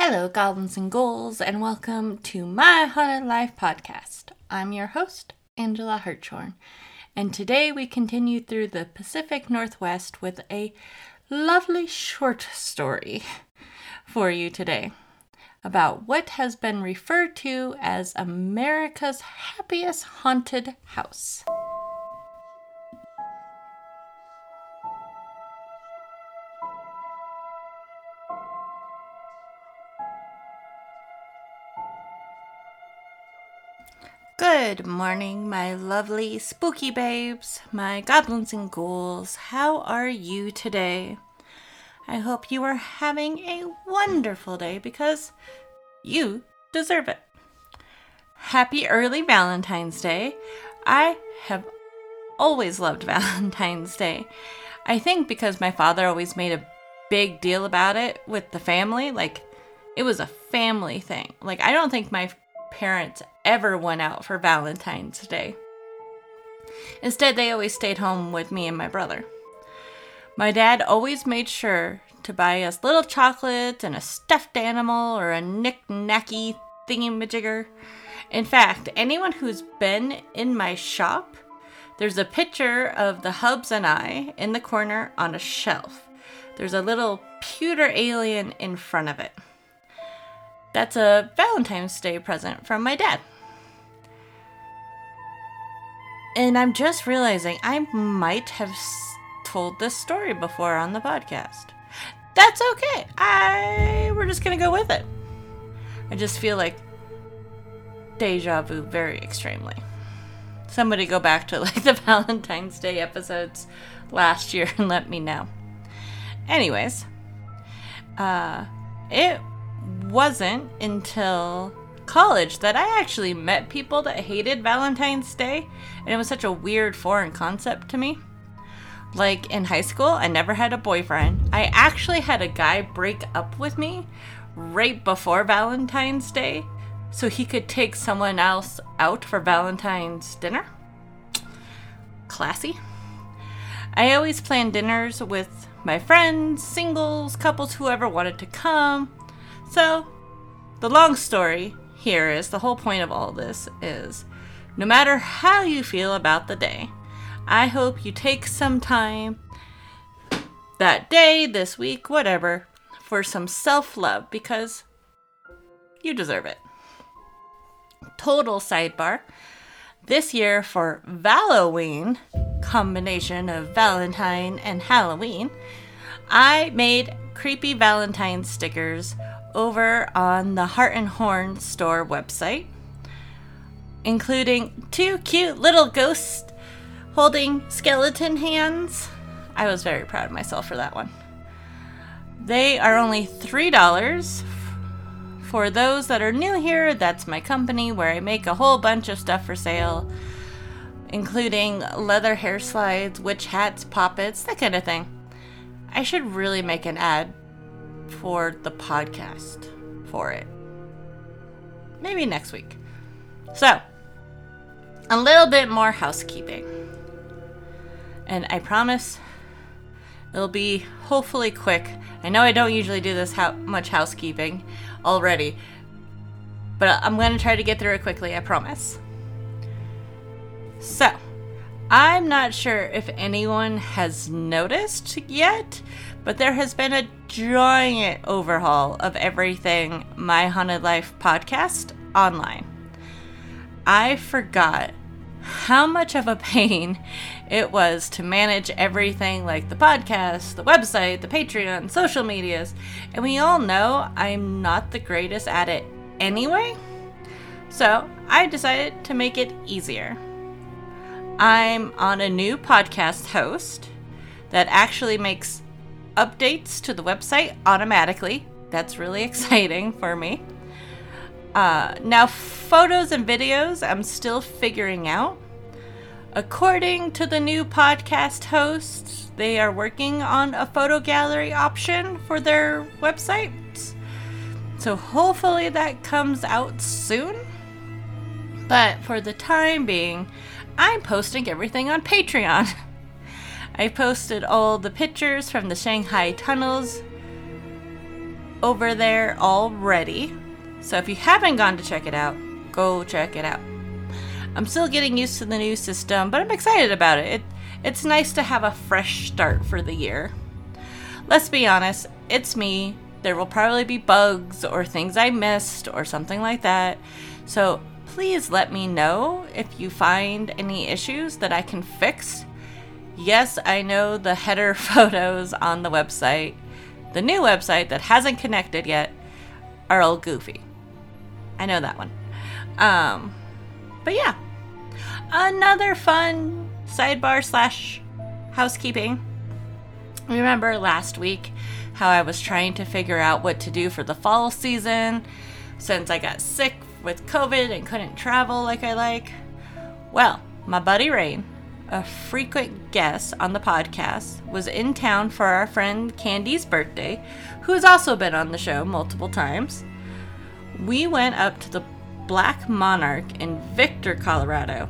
Hello, goblins and ghouls, and welcome to my Haunted Life podcast. I'm your host, Angela Hartshorn, and today we continue through the Pacific Northwest with a lovely short story for you today about what has been referred to as America's happiest haunted house. Good morning, my lovely spooky babes, my goblins and ghouls. How are you today? I hope you are having a wonderful day because you deserve it. Happy early Valentine's Day. I have always loved Valentine's Day. I think because my father always made a big deal about it with the family, like it was a family thing. Like I don't think my parents ever went out for Valentine's Day. Instead, they always stayed home with me and my brother. My dad always made sure to buy us little chocolates and a stuffed animal or a knick-knacky thingy-majigger. In fact, anyone who's been in my shop, there's a picture of the hubs and I in the corner on a shelf. There's a little pewter alien in front of it. That's a Valentine's Day present from my dad. And I'm just realizing I might have told this story before on the podcast. That's okay. I we're just going to go with it. I just feel like deja vu very extremely. Somebody go back to like the Valentine's Day episodes last year and let me know. Anyways, uh it wasn't until college that I actually met people that hated Valentine's Day, and it was such a weird foreign concept to me. Like in high school, I never had a boyfriend. I actually had a guy break up with me right before Valentine's Day so he could take someone else out for Valentine's dinner. Classy. I always planned dinners with my friends, singles, couples, whoever wanted to come. So, the long story here is the whole point of all this is no matter how you feel about the day, I hope you take some time that day, this week, whatever, for some self love because you deserve it. Total sidebar. This year for Halloween, combination of Valentine and Halloween, I made creepy Valentine stickers over on the Heart and Horn store website, including two cute little ghosts holding skeleton hands. I was very proud of myself for that one. They are only $3. For those that are new here, that's my company where I make a whole bunch of stuff for sale, including leather hair slides, witch hats, poppets, that kind of thing. I should really make an ad for the podcast for it. Maybe next week. So, a little bit more housekeeping. And I promise it'll be hopefully quick. I know I don't usually do this how much housekeeping already, but I'm going to try to get through it quickly, I promise. So, I'm not sure if anyone has noticed yet, but there has been a giant overhaul of everything My Haunted Life podcast online. I forgot how much of a pain it was to manage everything like the podcast, the website, the Patreon, social medias, and we all know I'm not the greatest at it anyway. So I decided to make it easier. I'm on a new podcast host that actually makes updates to the website automatically. That's really exciting for me. Uh, now, photos and videos, I'm still figuring out. According to the new podcast hosts, they are working on a photo gallery option for their website. So hopefully that comes out soon. But for the time being, I'm posting everything on Patreon. I posted all the pictures from the Shanghai tunnels over there already. So if you haven't gone to check it out, go check it out. I'm still getting used to the new system, but I'm excited about it. it it's nice to have a fresh start for the year. Let's be honest, it's me. There will probably be bugs or things I missed or something like that. So please let me know if you find any issues that I can fix. Yes, I know the header photos on the website, the new website that hasn't connected yet, are all goofy. I know that one. Um, but yeah, another fun sidebar slash housekeeping. Remember last week how I was trying to figure out what to do for the fall season since I got sick with COVID and couldn't travel like I like? Well, my buddy Rain, a frequent guest on the podcast, was in town for our friend Candy's birthday, who has also been on the show multiple times. We went up to the Black Monarch in Victor, Colorado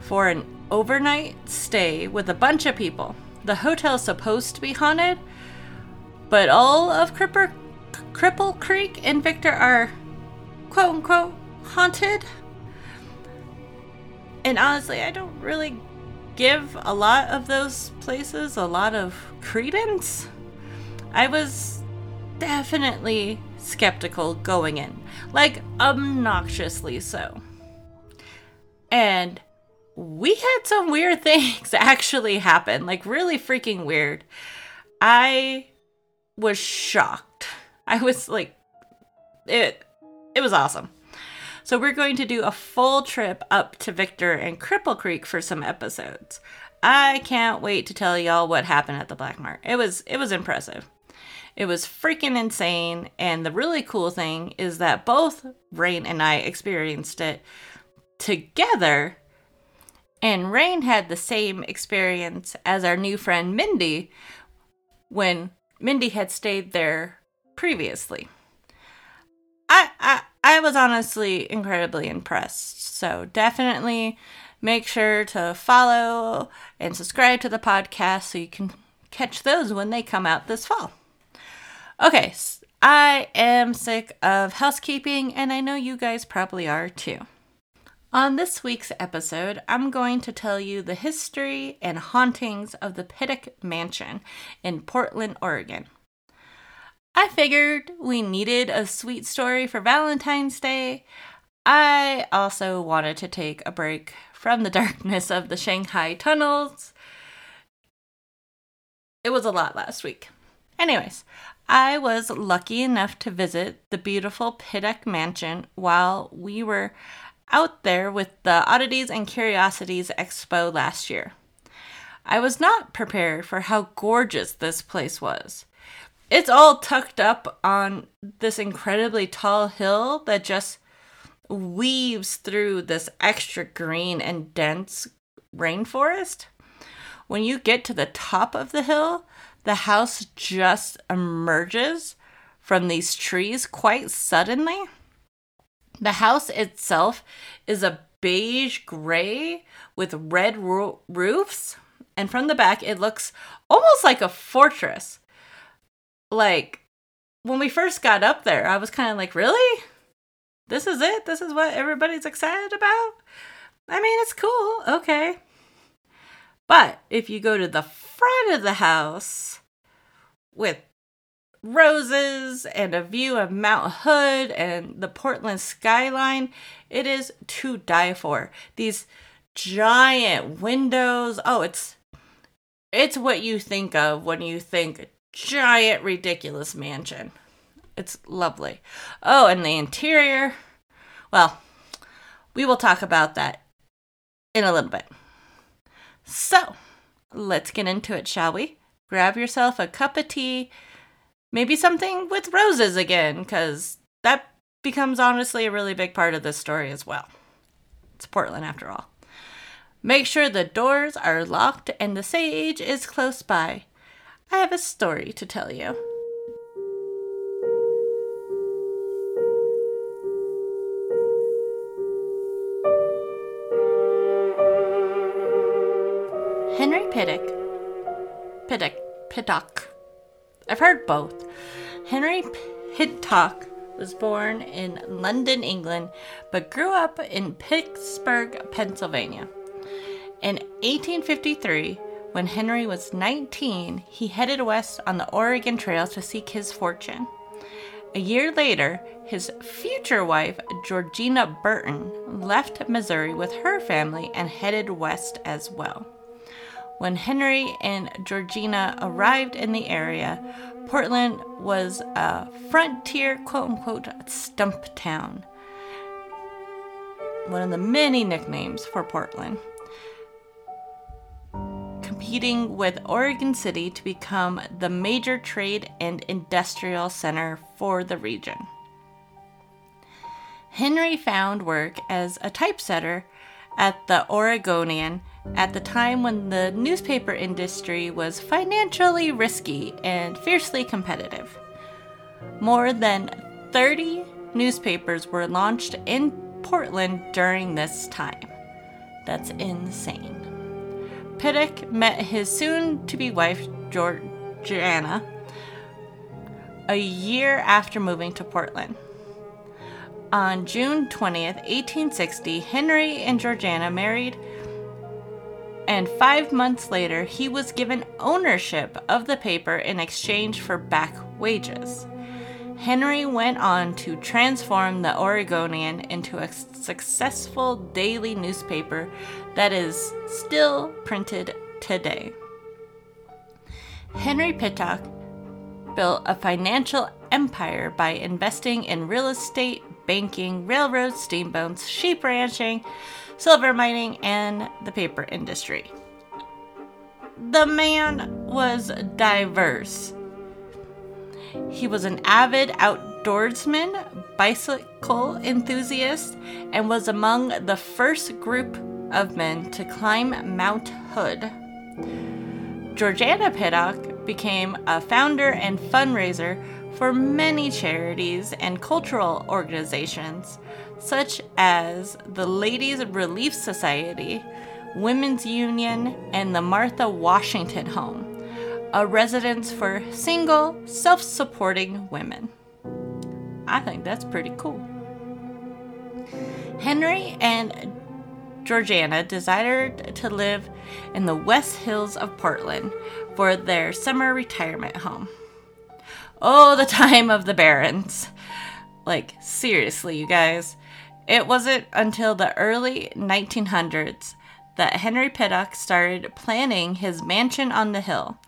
for an overnight stay with a bunch of people. The hotel's supposed to be haunted, but all of Cripper, Cripple Creek and Victor are quote unquote haunted. And honestly, I don't really give a lot of those places a lot of credence. I was definitely skeptical going in, like obnoxiously so. And we had some weird things actually happen, like really freaking weird. I was shocked. I was like it it was awesome. So we're going to do a full trip up to Victor and Cripple Creek for some episodes. I can't wait to tell y'all what happened at the Black Mart. It was it was impressive. It was freaking insane and the really cool thing is that both Rain and I experienced it together and Rain had the same experience as our new friend Mindy when Mindy had stayed there previously. I, I was honestly incredibly impressed. So definitely make sure to follow and subscribe to the podcast so you can catch those when they come out this fall. Okay, I am sick of housekeeping, and I know you guys probably are too. On this week's episode, I'm going to tell you the history and hauntings of the Pittock Mansion in Portland, Oregon. I figured we needed a sweet story for Valentine's Day. I also wanted to take a break from the darkness of the Shanghai tunnels. It was a lot last week. Anyways, I was lucky enough to visit the beautiful Pittock Mansion while we were out there with the Oddities and Curiosities Expo last year. I was not prepared for how gorgeous this place was. It's all tucked up on this incredibly tall hill that just weaves through this extra green and dense rainforest. When you get to the top of the hill, the house just emerges from these trees quite suddenly. The house itself is a beige gray with red ro- roofs, and from the back, it looks almost like a fortress like when we first got up there, I was kind of like, really? This is it? This is what everybody's excited about? I mean, it's cool. Okay. But if you go to the front of the house with roses and a view of Mount Hood and the Portland skyline, it is to die for. These giant windows. Oh, it's it's what you think of when you think giant, ridiculous mansion. It's lovely. Oh, and the interior. Well, we will talk about that in a little bit. So, let's get into it, shall we? Grab yourself a cup of tea, maybe something with roses again, because that becomes honestly a really big part of this story as well. It's Portland after all. Make sure the doors are locked and the sage is close by. I have a story to tell you. Henry Pittock. Pittock. Pittock. I've heard both. Henry Hintock was born in London, England, but grew up in Pittsburgh, Pennsylvania. In 1853, when Henry was 19, he headed west on the Oregon Trail to seek his fortune. A year later, his future wife, Georgiana Burton, left Missouri with her family and headed west as well. When Henry and Georgiana arrived in the area, Portland was a frontier, quote unquote, stump town. One of the many nicknames for Portland competing with Oregon City to become the major trade and industrial center for the region. Henry found work as a typesetter at the Oregonian at the time when the newspaper industry was financially risky and fiercely competitive. More than 30 newspapers were launched in Portland during this time. That's insane. Pittock met his soon to be wife, Georgiana, a year after moving to Portland. On June 20th, 1860, Henry and Georgiana married, and five months later, he was given ownership of the paper in exchange for back wages. Henry went on to transform the Oregonian into a successful daily newspaper that is still printed today. Henry Pittock built a financial empire by investing in real estate, banking, railroads, steamboats, sheep ranching, silver mining, and the paper industry. The man was diverse he was an avid outdoorsman, bicycle enthusiast, and was among the first group of men to climb Mount Hood. Georgiana Pittock became a founder and fundraiser for many charities and cultural organizations, such as the Ladies Relief Society, Women's Union, and the Martha Washington Home a residence for single, self supporting women. I think that's pretty cool. Henry and Georgiana desired to live in the West Hills of Portland for their summer retirement home. Oh, the time of the Barons! Like, seriously, you guys. It wasn't until the early 1900s that Henry Pittock started planning his mansion on the hill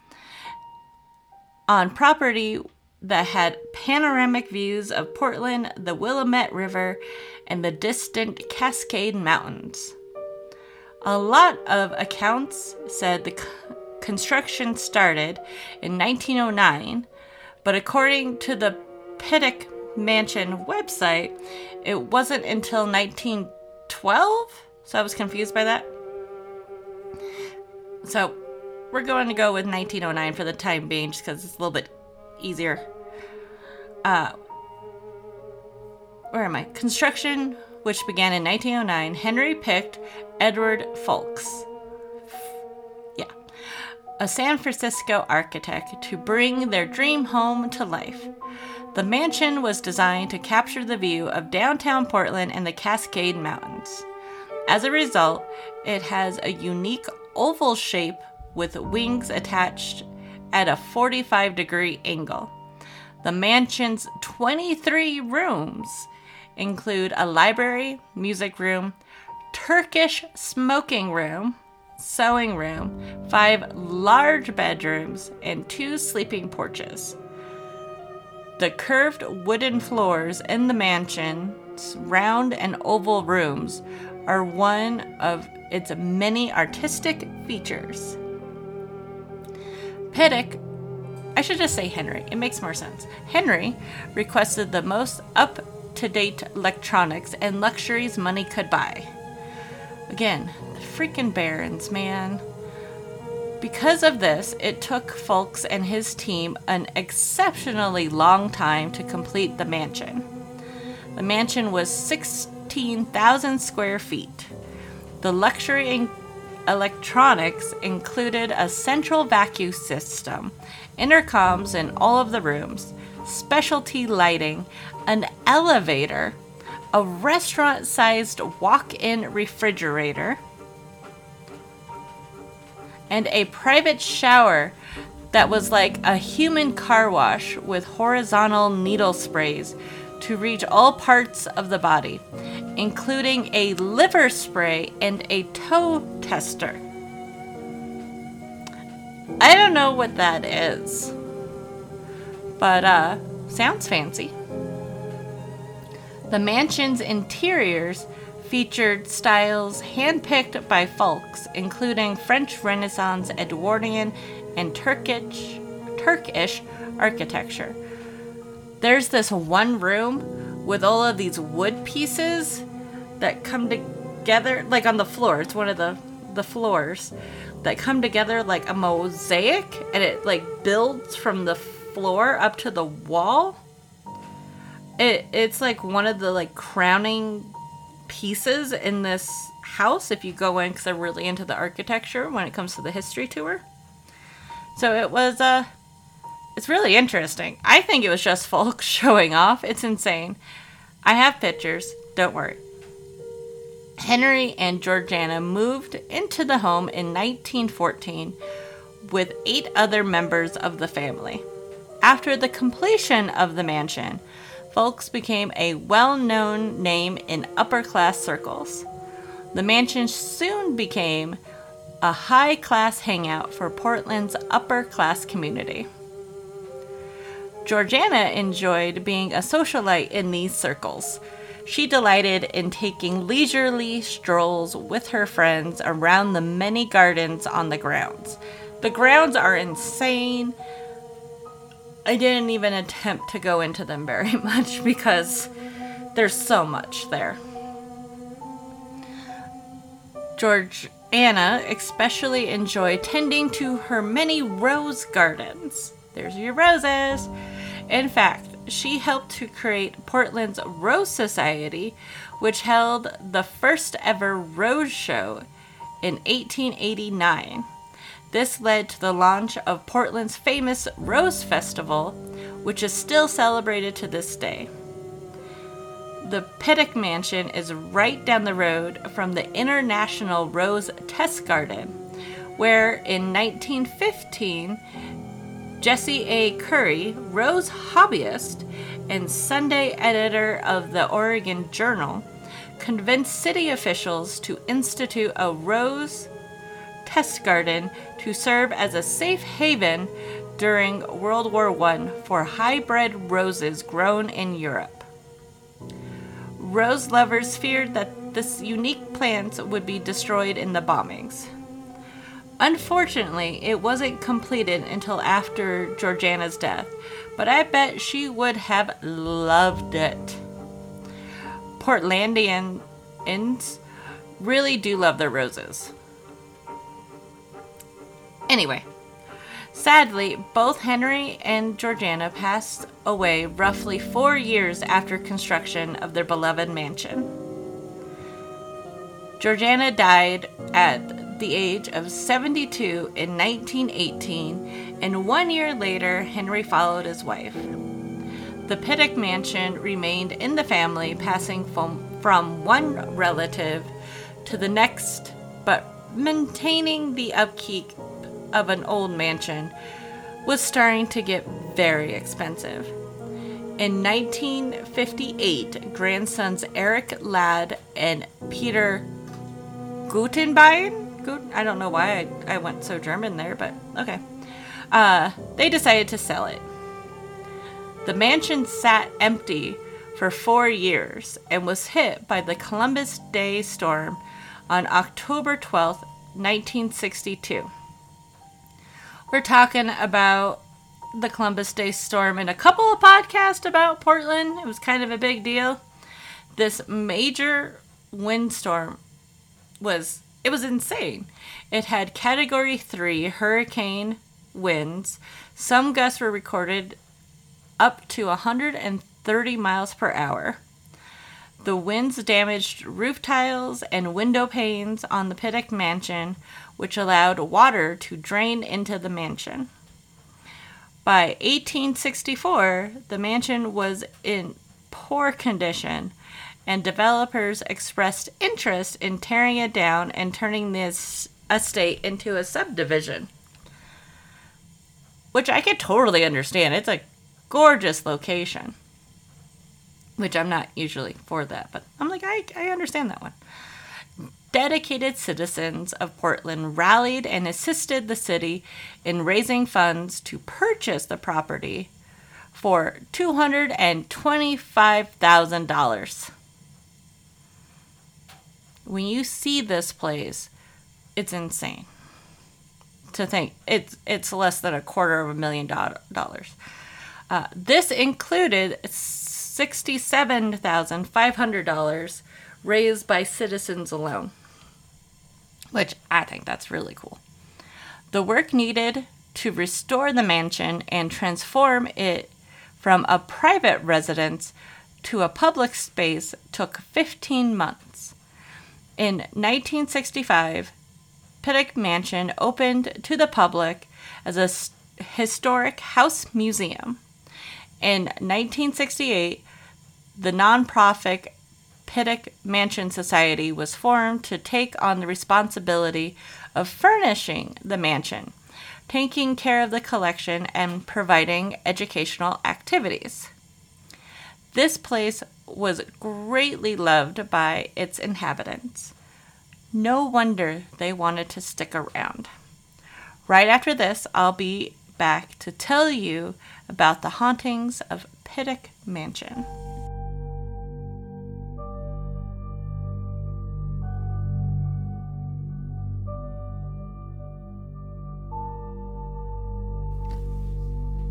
on property that had panoramic views of Portland, the Willamette River, and the distant Cascade Mountains. A lot of accounts said the construction started in 1909, but according to the Pittock Mansion website, it wasn't until 1912. So I was confused by that. So we're going to go with 1909 for the time being, just because it's a little bit easier. Uh, where am I? Construction, which began in 1909, Henry picked Edward Foulkes. Yeah. A San Francisco architect to bring their dream home to life. The mansion was designed to capture the view of downtown Portland and the Cascade Mountains. As a result, it has a unique oval shape with wings attached at a 45 degree angle. The mansion's 23 rooms include a library, music room, Turkish smoking room, sewing room, five large bedrooms, and two sleeping porches. The curved wooden floors in the mansion's round and oval rooms are one of its many artistic features. Pittock, I should just say Henry, it makes more sense. Henry requested the most up to date electronics and luxuries money could buy. Again, the freaking Barons, man. Because of this, it took Foulkes and his team an exceptionally long time to complete the mansion. The mansion was 16,000 square feet. The luxury in- electronics included a central vacuum system, intercoms in all of the rooms, specialty lighting, an elevator, a restaurant sized walk in refrigerator, and a private shower that was like a human car wash with horizontal needle sprays to reach all parts of the body, including a liver spray and a toe tester. I don't know what that is, but uh, sounds fancy. The mansion's interiors featured styles handpicked by Foulkes, including French Renaissance, Edwardian, and Turkish, Turkish architecture. There's this one room with all of these wood pieces that come together, like on the floor. It's one of the the floors that come together like a mosaic, and it like builds from the floor up to the wall. It it's like one of the like crowning pieces in this house if you go in because they're really into the architecture when it comes to the history tour. So it was uh it's really interesting. I think it was just Foulkes showing off. It's insane. I have pictures, don't worry. Henry and Georgiana moved into the home in 1914 with eight other members of the family. After the completion of the mansion, Foulkes became a well known name in upper class circles. The mansion soon became a high class hangout for Portland's upper class community. Georgiana enjoyed being a socialite in these circles. She delighted in taking leisurely strolls with her friends around the many gardens on the grounds. The grounds are insane. I didn't even attempt to go into them very much because there's so much there. George Anna especially enjoyed tending to her many rose gardens. There's your roses. In fact, she helped to create Portland's Rose Society, which held the first ever rose show in 1889. This led to the launch of Portland's famous Rose Festival, which is still celebrated to this day. The Pittock Mansion is right down the road from the International Rose Test Garden, where in 1915, Jesse A. Curry, rose hobbyist and Sunday editor of the Oregon Journal, convinced city officials to institute a rose test garden to serve as a safe haven during World War I for hybrid roses grown in Europe. Rose lovers feared that this unique plant would be destroyed in the bombings. Unfortunately, it wasn't completed until after Georgiana's death, but I bet she would have loved it. Portlandians really do love their roses. Anyway, sadly, both Henry and Georgiana passed away roughly four years after construction of their beloved mansion. Georgiana died at the age of 72 in 1918, and one year later, Henry followed his wife. The Pittock mansion remained in the family, passing from, from one relative to the next, but maintaining the upkeep of an old mansion was starting to get very expensive. In 1958, grandsons Eric Ladd and Peter Gantenbein I don't know why I, I went so German there, but okay. Uh, they decided to sell it. The mansion sat empty for four years and was hit by the Columbus Day storm on October 12, 1962. We're talking about the Columbus Day storm in a couple of podcasts about Portland. It was kind of a big deal. This major windstorm was it was insane. It had category 3 hurricane winds. Some gusts were recorded up to 130 miles per hour. The winds damaged roof tiles and window panes on the Pittock mansion, which allowed water to drain into the mansion. By 1864, the mansion was in poor condition, and developers expressed interest in tearing it down and turning this estate into a subdivision. Which I could totally understand. It's a gorgeous location. Which I'm not usually for that, but I'm like, I, I understand that one dedicated citizens of Portland rallied and assisted the city in raising funds to purchase the property for $225,000. When you see this place, it's insane. To think it's it's less than a quarter of a million dollars. Uh, this included sixty-seven thousand five hundred dollars raised by citizens alone which I think that's really cool. The work needed to restore the mansion and transform it from a private residence to a public space took 15 months. In 1965, Pittock Mansion opened to the public as a historic house museum. In 1968, the nonprofit Pittock Mansion Society was formed to take on the responsibility of furnishing the mansion, taking care of the collection, and providing educational activities. This place was greatly loved by its inhabitants. No wonder they wanted to stick around. Right after this, I'll be back to tell you about the hauntings of Pittock Mansion.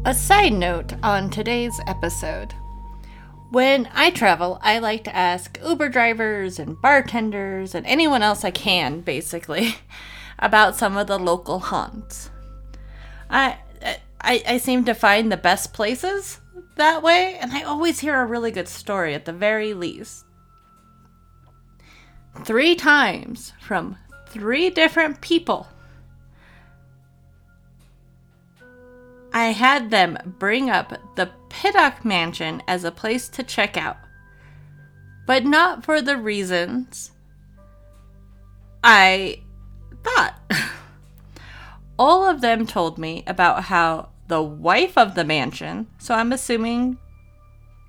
A side note on today's episode. When I travel, I like to ask Uber drivers and bartenders and anyone else I can, basically, about some of the local haunts. I, I, I seem to find the best places that way, and I always hear a really good story at the very least. Three times from three different people I had them bring up the Pittock Mansion as a place to check out, but not for the reasons I thought. All of them told me about how the wife of the mansion, so I'm assuming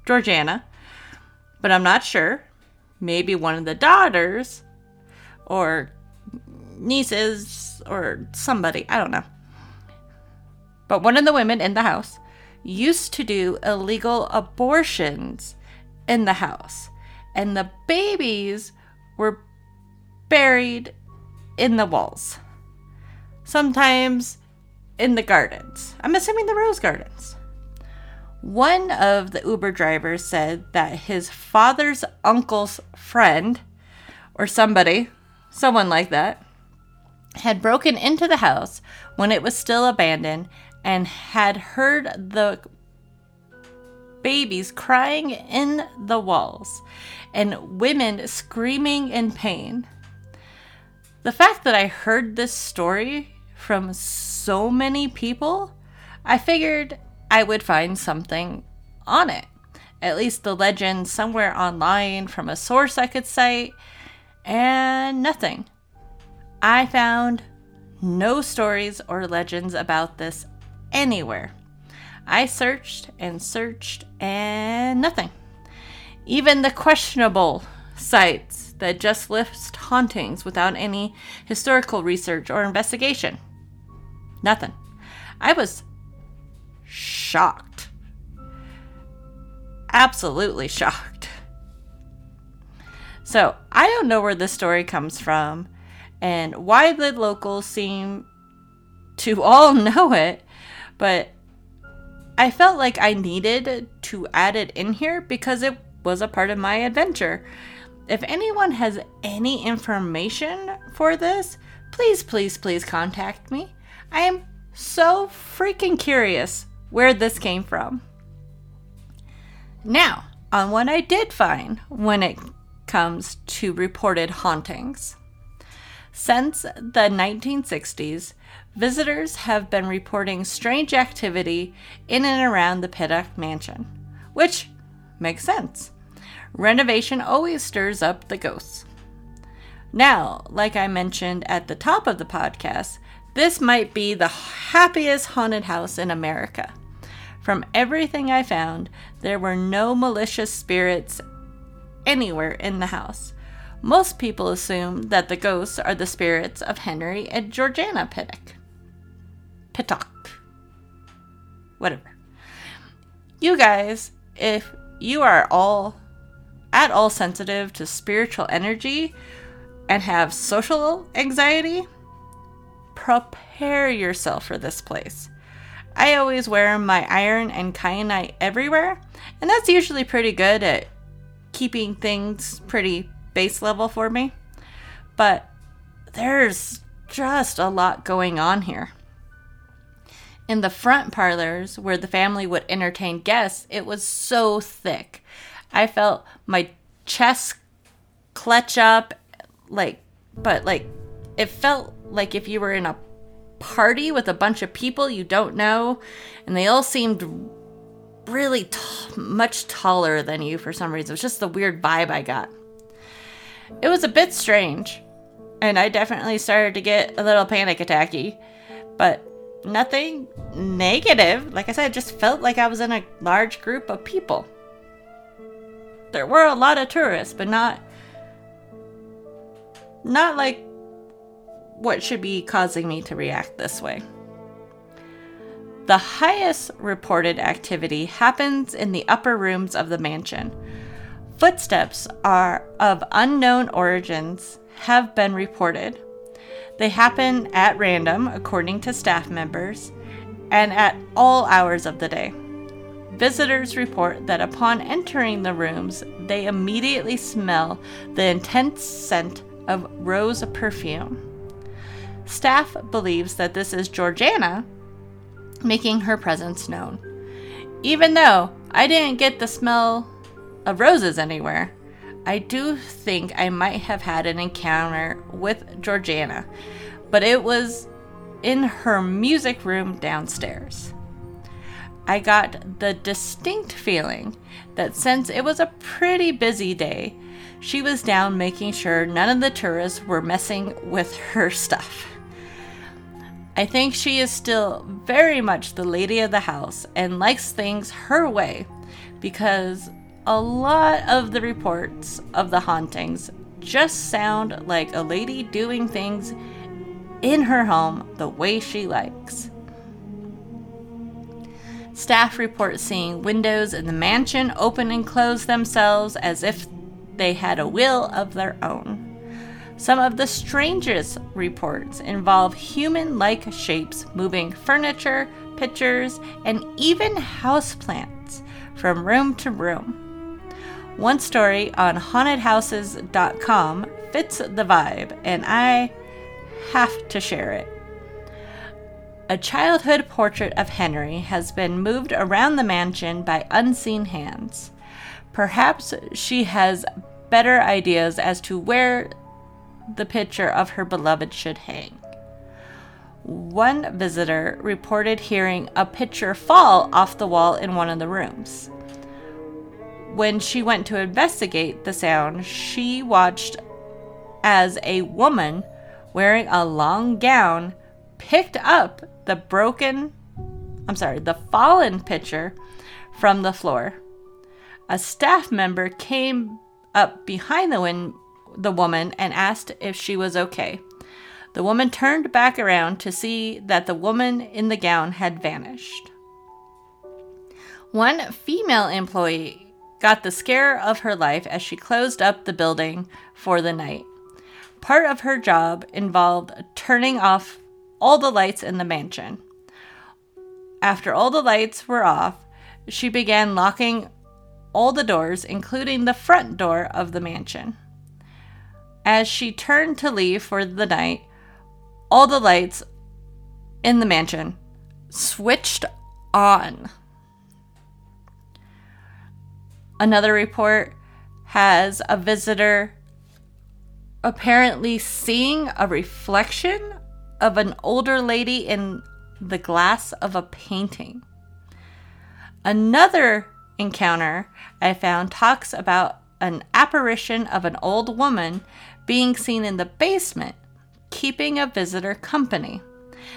Georgiana, but I'm not sure, maybe one of the daughters or nieces or somebody, I don't know but one of the women in the house used to do illegal abortions in the house, and the babies were buried in the walls. Sometimes in the gardens. I'm assuming the rose gardens. One of the Uber drivers said that his father's uncle's friend, or somebody, someone like that, had broken into the house when it was still abandoned and had heard the babies crying in the walls and women screaming in pain. The fact that I heard this story from so many people, I figured I would find something on it. At least the legend somewhere online from a source I could cite, and nothing. I found no stories or legends about this anywhere. I searched and searched and nothing. Even the questionable sites that just list hauntings without any historical research or investigation. Nothing. I was shocked. Absolutely shocked. So, I don't know where this story comes from and why the locals seem to all know it, but I felt like I needed to add it in here because it was a part of my adventure. If anyone has any information for this, please, please, please contact me. I am so freaking curious where this came from. Now, on what I did find when it comes to reported hauntings. Since the 1960s, visitors have been reporting strange activity in and around the Pittock Mansion, which makes sense. Renovation always stirs up the ghosts. Now, like I mentioned at the top of the podcast, this might be the happiest haunted house in America. From everything I found, there were no malicious spirits anywhere in the house. Most people assume that the ghosts are the spirits of Henry and Georgiana Pittock. Pittock. Whatever. You guys, if you are all at all sensitive to spiritual energy and have social anxiety, prepare yourself for this place. I always wear my iron and kyanite everywhere, and that's usually pretty good at keeping things pretty base level for me. But there's just a lot going on here. In the front parlors where the family would entertain guests, it was so thick. I felt my chest clutch up, like, but like, it felt like if you were in a party with a bunch of people you don't know, and they all seemed really t- much taller than you for some reason. It was just the weird vibe I got. It was a bit strange, and I definitely started to get a little panic attacky, but nothing negative. Like I said, it just felt like I was in a large group of people. There were a lot of tourists, but not not like what should be causing me to react this way. The highest reported activity happens in the upper rooms of the mansion. Footsteps are of unknown origins have been reported. They happen at random, according to staff members, and at all hours of the day. Visitors report that upon entering the rooms, they immediately smell the intense scent of rose perfume. Staff believes that this is Georgiana making her presence known. Even though I didn't get the smell of roses anywhere, I do think I might have had an encounter with Georgiana, but it was in her music room downstairs. I got the distinct feeling that since it was a pretty busy day, she was down making sure none of the tourists were messing with her stuff. I think she is still very much the lady of the house and likes things her way because a lot of the reports of the hauntings just sound like a lady doing things in her home the way she likes. Staff report seeing windows in the mansion open and close themselves as if they had a will of their own. Some of the strangest reports involve human like shapes moving furniture, pictures, and even houseplants from room to room. One story on hauntedhouses.com fits the vibe, and I have to share it. A childhood portrait of Henry has been moved around the mansion by unseen hands. Perhaps she has better ideas as to where the picture of her beloved should hang. One visitor reported hearing a picture fall off the wall in one of the rooms. When she went to investigate the sound, she watched as a woman wearing a long gown picked up the broken, I'm sorry, the fallen pitcher from the floor. A staff member came up behind the win- the woman and asked if she was okay. The woman turned back around to see that the woman in the gown had vanished. One female employee got the scare of her life as she closed up the building for the night. Part of her job involved turning off all the lights in the mansion. After all the lights were off, she began locking all the doors, including the front door of the mansion. As she turned to leave for the night, all the lights in the mansion switched on. Another report has a visitor apparently seeing a reflection of an older lady in the glass of a painting. Another encounter I found talks about an apparition of an old woman being seen in the basement, keeping a visitor company.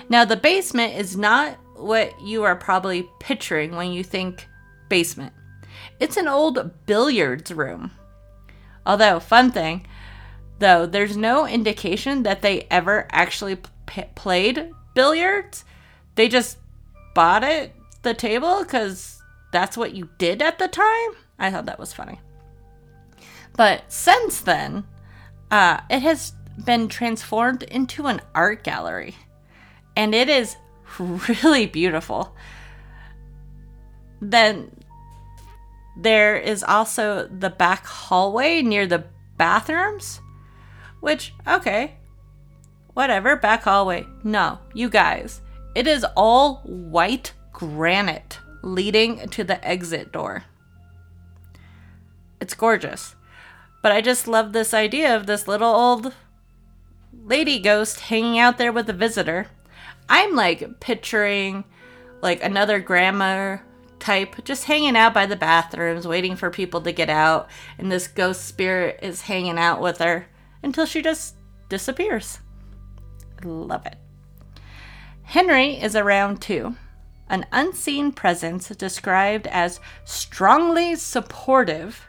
Now, the basement is not what you are probably picturing when you think basement. It's an old billiards room. Although, fun thing, though, there's no indication that they ever actually p- played billiards. They just bought it, the table, because that's what you did at the time. I thought that was funny. But since then, uh, it has been transformed into an art gallery. And it is really beautiful. Then there is also the back hallway near the bathrooms, which, okay, whatever, back hallway. No, you guys, it is all white granite leading to the exit door. It's gorgeous. But I just love this idea of this little old lady ghost hanging out there with a visitor. I'm like picturing like another grandma type just hanging out by the bathrooms waiting for people to get out and this ghost spirit is hanging out with her until she just disappears. Love it. Henry is around too. An unseen presence described as strongly supportive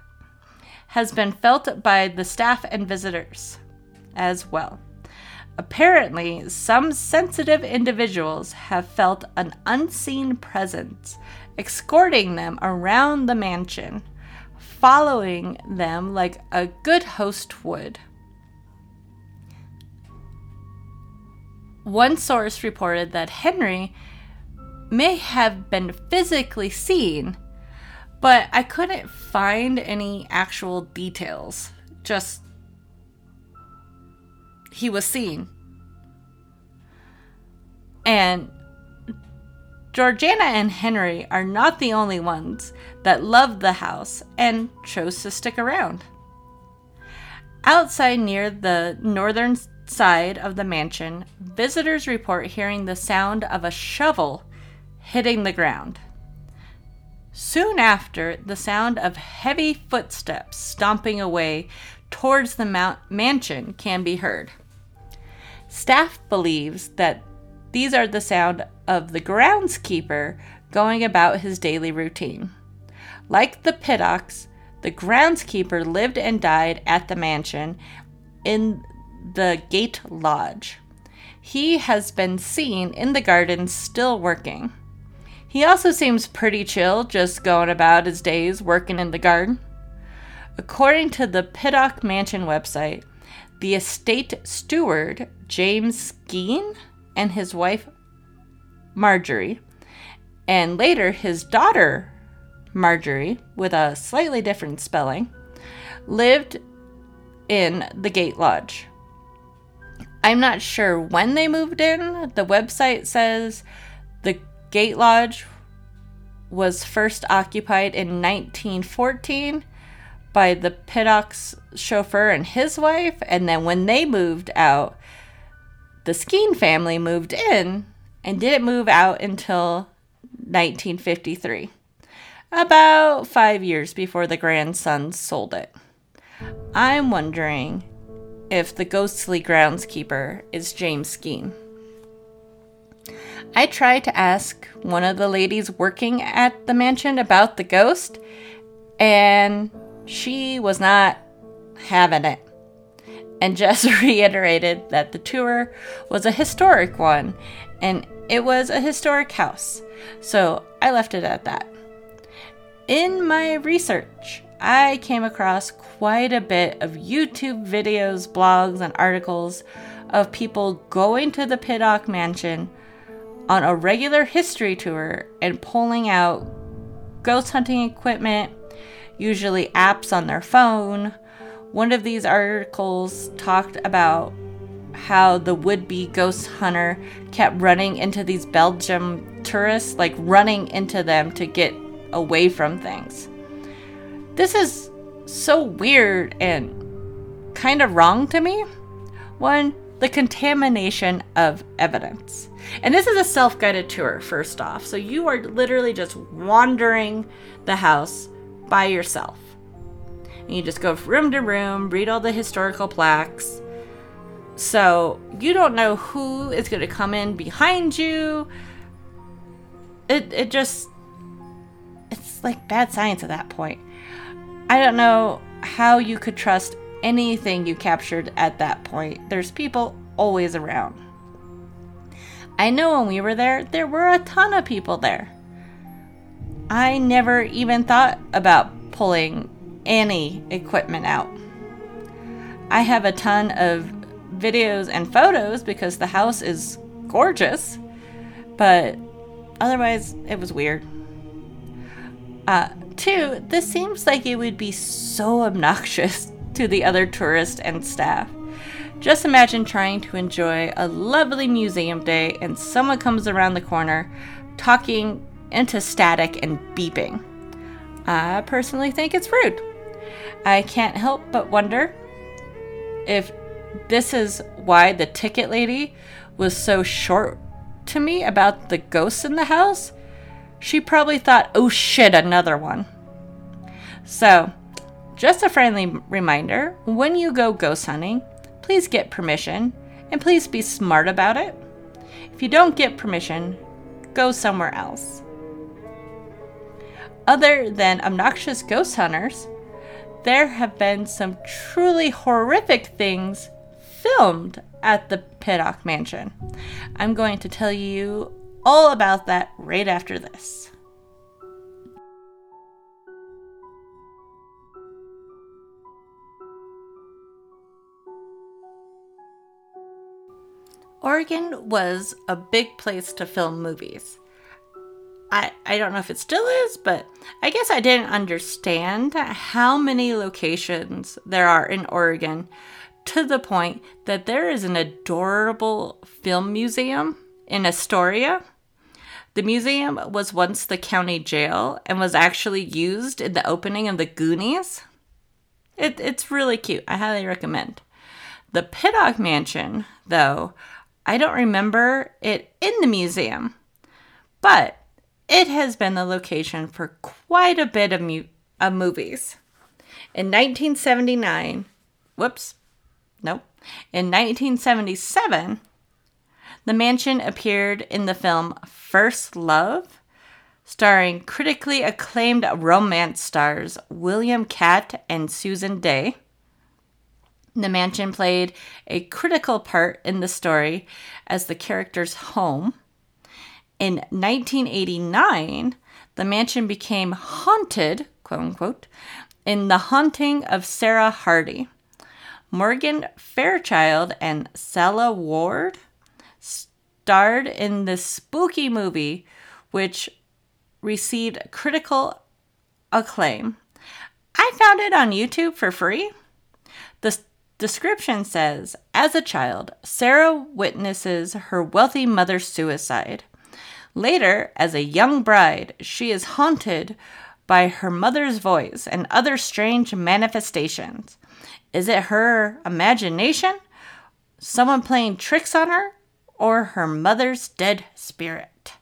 has been felt by the staff and visitors as well. Apparently, some sensitive individuals have felt an unseen presence escorting them around the mansion, following them like a good host would. One source reported that Henry may have been physically seen, but I couldn't find any actual details. Just he was seen. And Georgiana and Henry are not the only ones that loved the house and chose to stick around. Outside near the northern side of the mansion, visitors report hearing the sound of a shovel hitting the ground. Soon after, the sound of heavy footsteps stomping away towards the mount- mansion can be heard. Staff believes that these are the sound of the groundskeeper going about his daily routine. Like the Pittocks, the groundskeeper lived and died at the mansion in the Gate Lodge. He has been seen in the gardens still working. He also seems pretty chill, just going about his days working in the garden. According to the Pittock Mansion website, the estate steward, James Skeen, and his wife, Marjorie, and later his daughter, Marjorie, with a slightly different spelling, lived in the Gate Lodge. I'm not sure when they moved in. The website says the Gate Lodge was first occupied in 1914 by the Pittock's chauffeur and his wife, and then when they moved out, the Skeen family moved in and didn't move out until 1953, about five years before the grandsons sold it. I'm wondering if the ghostly groundskeeper is James Skeen. I tried to ask one of the ladies working at the mansion about the ghost, and she was not having it and just reiterated that the tour was a historic one and it was a historic house. So I left it at that. In my research, I came across quite a bit of YouTube videos, blogs, and articles of people going to the Pittock Mansion on a regular history tour and pulling out ghost hunting equipment, usually apps on their phone. One of these articles talked about how the would be ghost hunter kept running into these Belgium tourists, like running into them to get away from things. This is so weird and kind of wrong to me. One, the contamination of evidence. And this is a self guided tour, first off. So you are literally just wandering the house by yourself. And you just go from room to room, read all the historical plaques. So you don't know who is going to come in behind you. It, it just, it's like bad science at that point. I don't know how you could trust anything you captured at that point. There's people always around. I know when we were there, there were a ton of people there. I never even thought about pulling any equipment out. I have a ton of videos and photos because the house is gorgeous, but otherwise, it was weird. Uh, two, this seems like it would be so obnoxious to the other tourists and staff. Just imagine trying to enjoy a lovely museum day and someone comes around the corner talking into static and beeping. I personally think it's rude. I can't help but wonder if this is why the ticket lady was so short to me about the ghosts in the house. She probably thought, oh shit, another one. So, just a friendly reminder when you go ghost hunting, please get permission and please be smart about it. If you don't get permission, go somewhere else. Other than obnoxious ghost hunters, there have been some truly horrific things filmed at the Pittock Mansion. I'm going to tell you all about that right after this. Oregon was a big place to film movies. I, I don't know if it still is, but I guess I didn't understand how many locations there are in Oregon to the point that there is an adorable film museum in Astoria. The museum was once the county jail and was actually used in the opening of the Goonies. It, it's really cute. I highly recommend. The Pittock Mansion, though, I don't remember it in the museum, but it has been the location for quite a bit of, mu- of movies. In 1979, whoops, nope. In 1977, the mansion appeared in the film First Love, starring critically acclaimed romance stars William Katt and Susan Dey. The mansion played a critical part in the story as the character's home. In 1989, the mansion became haunted, quote unquote, in The Haunting of Sarah Hardy. Morgan Fairchild and Sela Ward starred in this spooky movie, which received critical acclaim. I found it on YouTube for free. The Description says As a child, Sarah witnesses her wealthy mother's suicide. Later, as a young bride, she is haunted by her mother's voice and other strange manifestations. Is it her imagination, someone playing tricks on her, or her mother's dead spirit?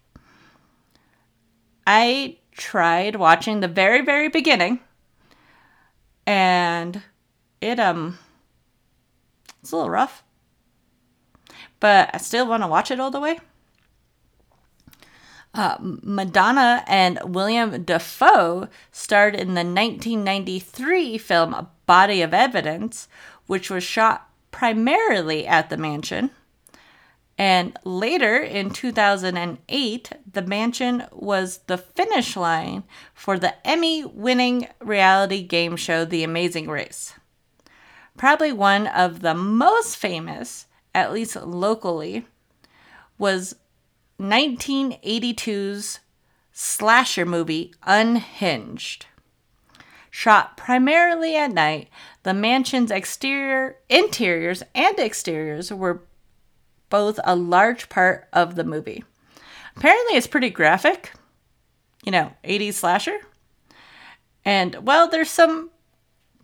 I tried watching the very, very beginning, and it, um, it's a little rough, but I still want to watch it all the way. Uh, Madonna and William Dafoe starred in the 1993 film Body of Evidence, which was shot primarily at the mansion. And later in 2008, the mansion was the finish line for the Emmy winning reality game show The Amazing Race probably one of the most famous, at least locally, was 1982's slasher movie Unhinged. Shot primarily at night, the mansion's exterior, interiors, and exteriors were both a large part of the movie. Apparently, it's pretty graphic, you know, 80s slasher. And well, there's some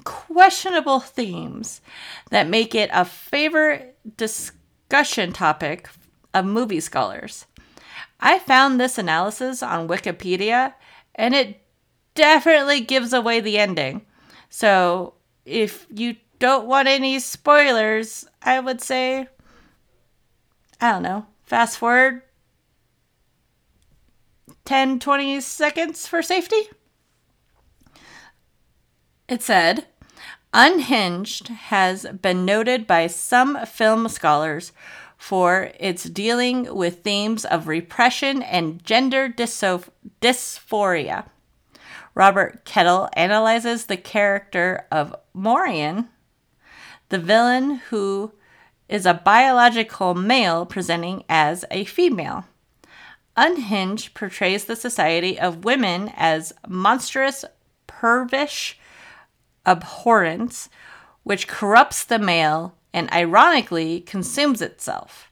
questionable themes that make it a favorite discussion topic of movie scholars. I found this analysis on Wikipedia and it definitely gives away the ending. So, if you don't want any spoilers, I would say, I don't know, fast forward 10, 20 seconds for safety. It said, Unhinged has been noted by some film scholars for its dealing with themes of repression and gender dysph- dysphoria. Robert Kettle analyzes the character of Morian, the villain who is a biological male presenting as a female. Unhinged portrays the society of women as monstrous, pervish abhorrence, which corrupts the male and ironically consumes itself.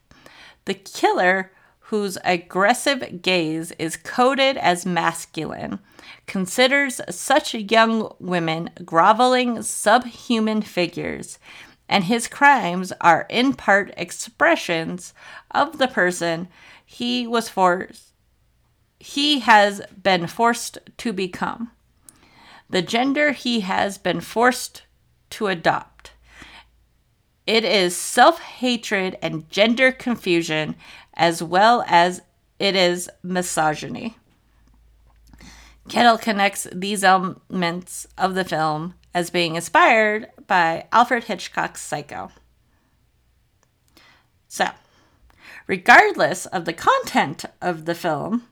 The killer, whose aggressive gaze is coded as masculine, considers such young women groveling subhuman figures, and his crimes are in part expressions of the person he was forced he has been forced to become the gender he has been forced to adopt it is self-hatred and gender confusion as well as it is misogyny Kettle connects these elements of the film as being inspired by Alfred Hitchcock's Psycho. So, regardless of the content of the film,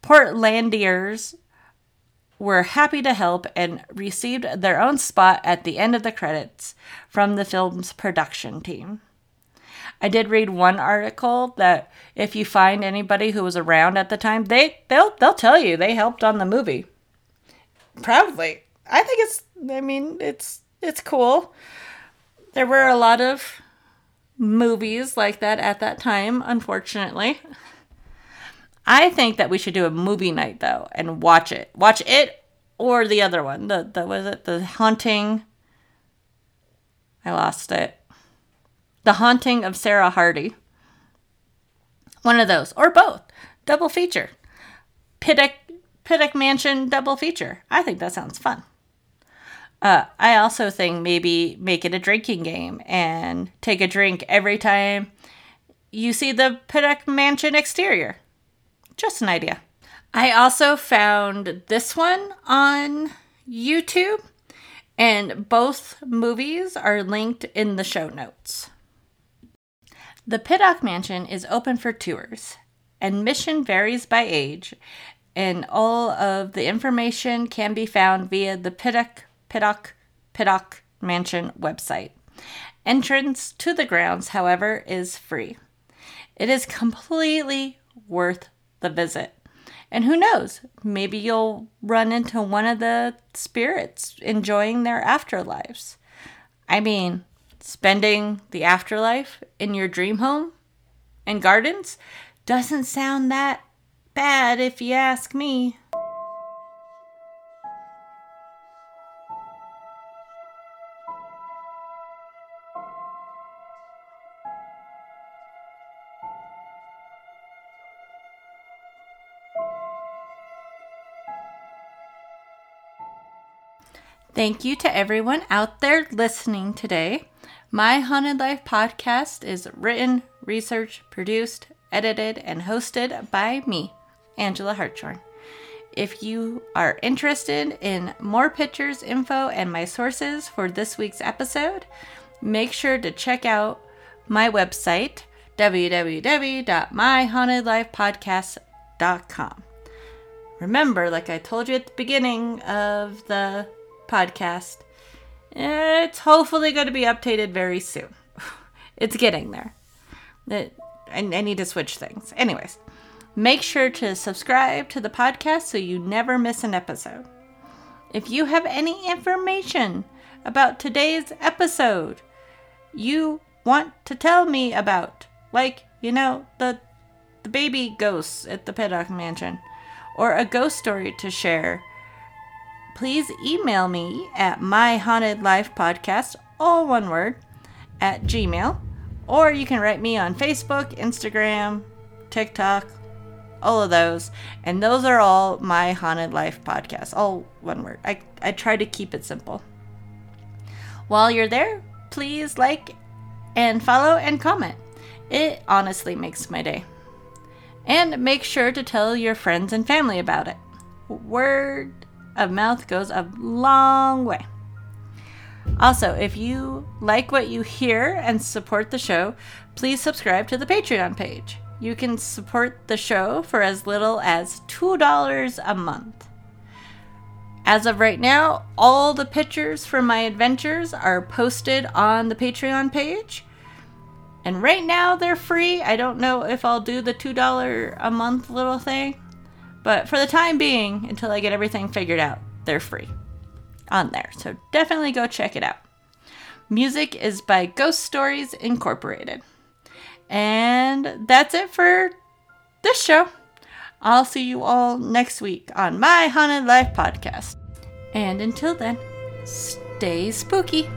Portlandiers were happy to help and received their own spot at the end of the credits from the film's production team. I did read one article that if you find anybody who was around at the time, they they'll they'll tell you they helped on the movie. Proudly. I think it's I mean, it's it's cool. There were a lot of movies like that at that time, unfortunately. I think that we should do a movie night though and watch it. Watch it or the other one. The the was it the haunting I lost it. The Haunting of Sarah Hardy. One of those, or both. Double feature. Pittock, Pittock Mansion double feature. I think that sounds fun. Uh, I also think maybe make it a drinking game and take a drink every time you see the Pittock Mansion exterior. Just an idea. I also found this one on YouTube, and both movies are linked in the show notes. The Pittock Mansion is open for tours. Admission varies by age, and all of the information can be found via the Pittock Pittock Pittock Mansion website. Entrance to the grounds, however, is free. It is completely worth the visit. And who knows, maybe you'll run into one of the spirits enjoying their afterlives. I mean, spending the afterlife in your dream home and gardens doesn't sound that bad if you ask me. Thank you to everyone out there listening today. My Haunted Life podcast is written, researched, produced, edited, and hosted by me, Angela Hartshorn. If you are interested in more pictures, info, and my sources for this week's episode, make sure to check out my website, www.myhauntedlifepodcast.com. Remember, like I told you at the beginning of the podcast, it's hopefully going to be updated very soon. It's getting there. It, I, I need to switch things. Anyways, make sure to subscribe to the podcast so you never miss an episode. If you have any information about today's episode you want to tell me about, like, you know, the the baby ghosts at the Pittock Mansion, or a ghost story to share, please email me at myhauntedlifepodcast, all one word, at gmail. Or you can write me on Facebook, Instagram, TikTok, all of those. And those are all my Haunted Life podcasts, all one word. I, I try to keep it simple. While you're there, please like and follow and comment. It honestly makes my day. And make sure to tell your friends and family about it. Word of mouth goes a long way. Also, if you like what you hear and support the show, please subscribe to the Patreon page. You can support the show for as little as $2 a month. As of right now, all the pictures from my adventures are posted on the Patreon page. And right now they're free. I don't know if I'll do the $2 a month little thing, but for the time being, until I get everything figured out, they're free on there. So definitely go check it out. Music is by Ghost Stories Incorporated. And that's it for this show. I'll see you all next week on my Haunted Life podcast. And until then, stay spooky.